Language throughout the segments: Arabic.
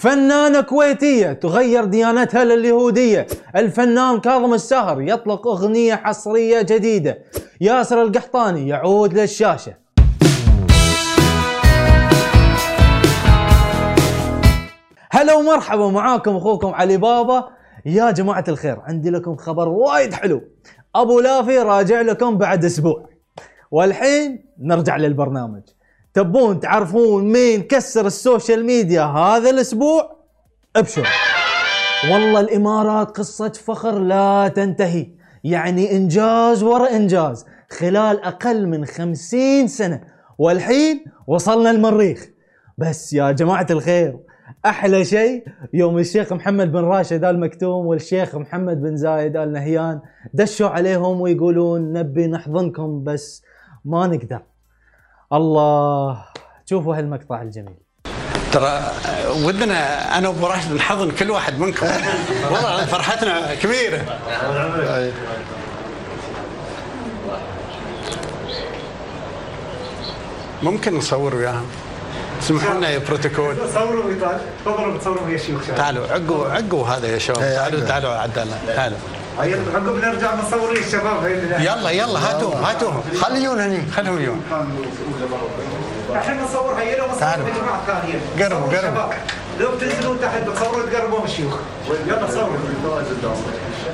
فنانة كويتية تغير ديانتها لليهودية. الفنان كاظم الساهر يطلق أغنية حصرية جديدة. ياسر القحطاني يعود للشاشة. هلا ومرحبا معاكم أخوكم علي بابا. يا جماعة الخير عندي لكم خبر وايد حلو. أبو لافي راجع لكم بعد أسبوع. والحين نرجع للبرنامج. تبون تعرفون مين كسر السوشيال ميديا هذا الأسبوع؟ ابشر. والله الإمارات قصة فخر لا تنتهي. يعني إنجاز ورا إنجاز. خلال أقل من خمسين سنة. والحين وصلنا المريخ. بس يا جماعة الخير أحلى شيء يوم الشيخ محمد بن راشد آل مكتوم والشيخ محمد بن زايد آل نهيان دشوا عليهم ويقولون نبي نحضنكم بس ما نقدر. الله. شوفوا هالمقطع الجميل. ترى ودنا أنا وأبو راشد نحضن كل واحد منكم. والله فرحتنا كبيرة. ممكن نصور وياهم؟ اسمحوا لنا يا بروتوكول. صوروا تفضلوا بتصوروا ويا الشيوخ شباب تعالوا عقوا عقوا هذا يا شباب. تعالوا تعالوا عدلنا. تعالوا. عقب نرجع نصور الشباب يلا يلا هاتوهم هاتوهم. خليون هني. خلهم يجون الحين نصور هيا لو نصور تعالوا. يا جماعة ثانية. قربوا، قربوا. لو بتنزلون تحت بتصوروا تقربون الشيوخ يلا صوروا.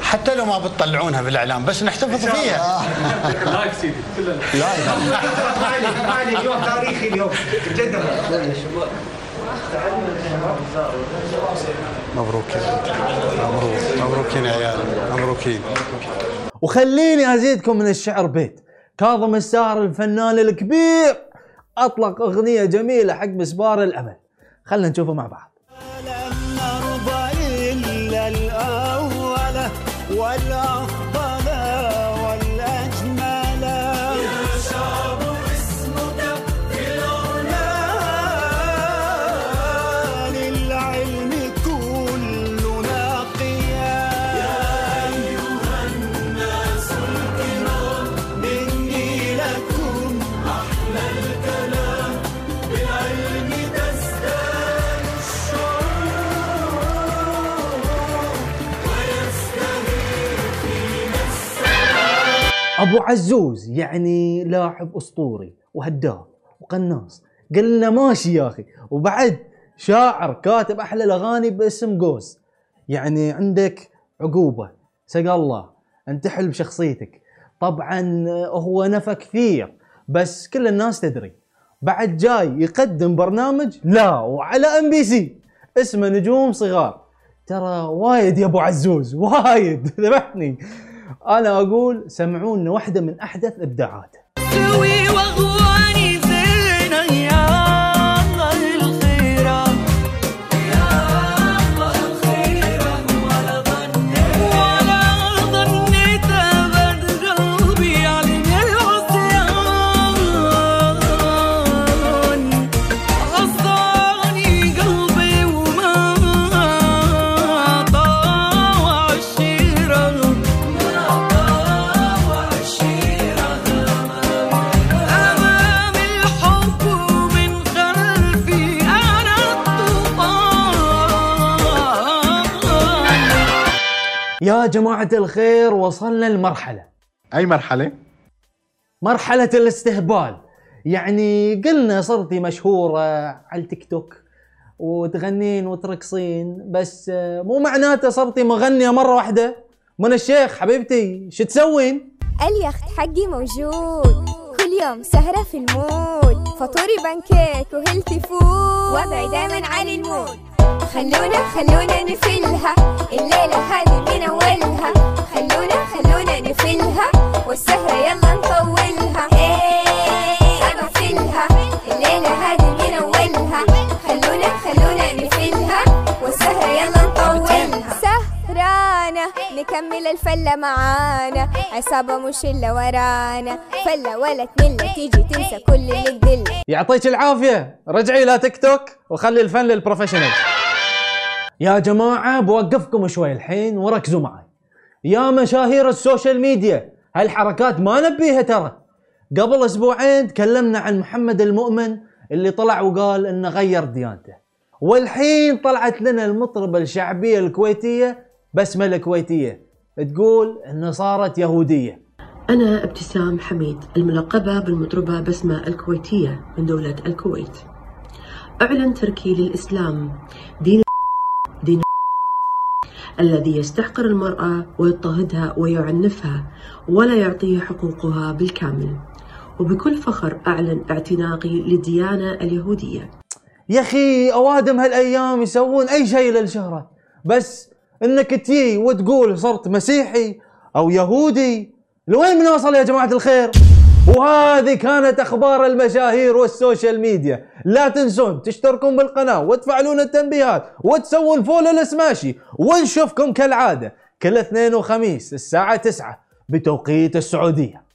حتى لو ما بتطلعونها بالاعلام بس نحتفظ فيها. معلي معلي اليوم تاريخي اليوم. جدا. مبروك يا بنتي. مبروك مبروكين يا عيال. مبروكين. وخليني أزيدكم من الشعر بيت. كاظم الساهر الفنان الكبير. أطلق أغنية جميلة حق مسبار الأمل. خلينا نشوفه مع بعض. لن أبو عزوز يعني لاعب أسطوري وهداف وقناص. قلنا ماشي يا أخي. وبعد شاعر كاتب أحلى الأغاني باسم قوس يعني عندك عقوبة. سقى الله انتحل بشخصيتك طبعا هو نفى كثير بس كل الناس تدري. بعد جاي يقدم برنامج لا وعلى ام بي سي اسمه نجوم صغار. ترى وايد يا أبو عزوز وايد. ذبحني. أنا أقول سمعونا واحدة من أحدث إبداعاته. يا جماعة الخير وصلنا لمرحلة. أي مرحلة؟ مرحلة الاستهبال. يعني قلنا صرتي مشهورة على التيك توك وتغنين وترقصين بس آه، مو معناته صرتي مغنية مرة واحدة. من الشيخ حبيبتي شو تسوين؟ اليخت حقي موجود. كل يوم سهرة في ال mood. فطوري بانكيك و healthy food. وضعي دايما عن ال mood. خلونا خلونا نفلها. الليلة هذه من أولها. خلونا خلونا نفلها. والسهرة يلا نطولها. أنا فيلها الليلة هذه من أولها. خلونا خلونا نفلها. والسهرة يلا نطولها. سهرانة. نكمل الفلة معانا. عصابة مش إلا ورانا. فلة ولا تملة. تيجي تنسى كل اللي تدل. يعطيك العافية. رجعي لتيك توك وخلي الفن لل professional. يا جماعة بوقفكم شوي الحين وركزوا معي. يا مشاهير السوشيال ميديا هالحركات ما نبيها ترى. قبل أسبوعين تكلمنا عن محمد المؤمن اللي طلع وقال إنه غير ديانته. والحين طلعت لنا المطربة الشعبية الكويتية بسمة الكويتية. تقول انه صارت يهودية. أنا ابتسام حميد الملقبة بالمطربة بسمة الكويتية من دولة الكويت. أعلن تركي للإسلام. دين دين الذي يستحقر المرأة ويضطهدها ويعنفها ولا يعطيها حقوقها بالكامل. وبكل فخر أعلن اعتناقي للديانة اليهودية. يا أخي أوادم هالأيام يسوون أي شيء للشهرة. بس إنك تجي وتقول صرت مسيحي أو يهودي لوين بنوصل يا جماعة الخير؟ وهذه كانت أخبار المشاهير والسوشيال ميديا. لا تنسون تشتركون بالقناة وتفعلون التنبيهات وتسوون follow لسماشي ونشوفكم كالعادة كل اثنين وخميس الساعة 9 بتوقيت السعودية.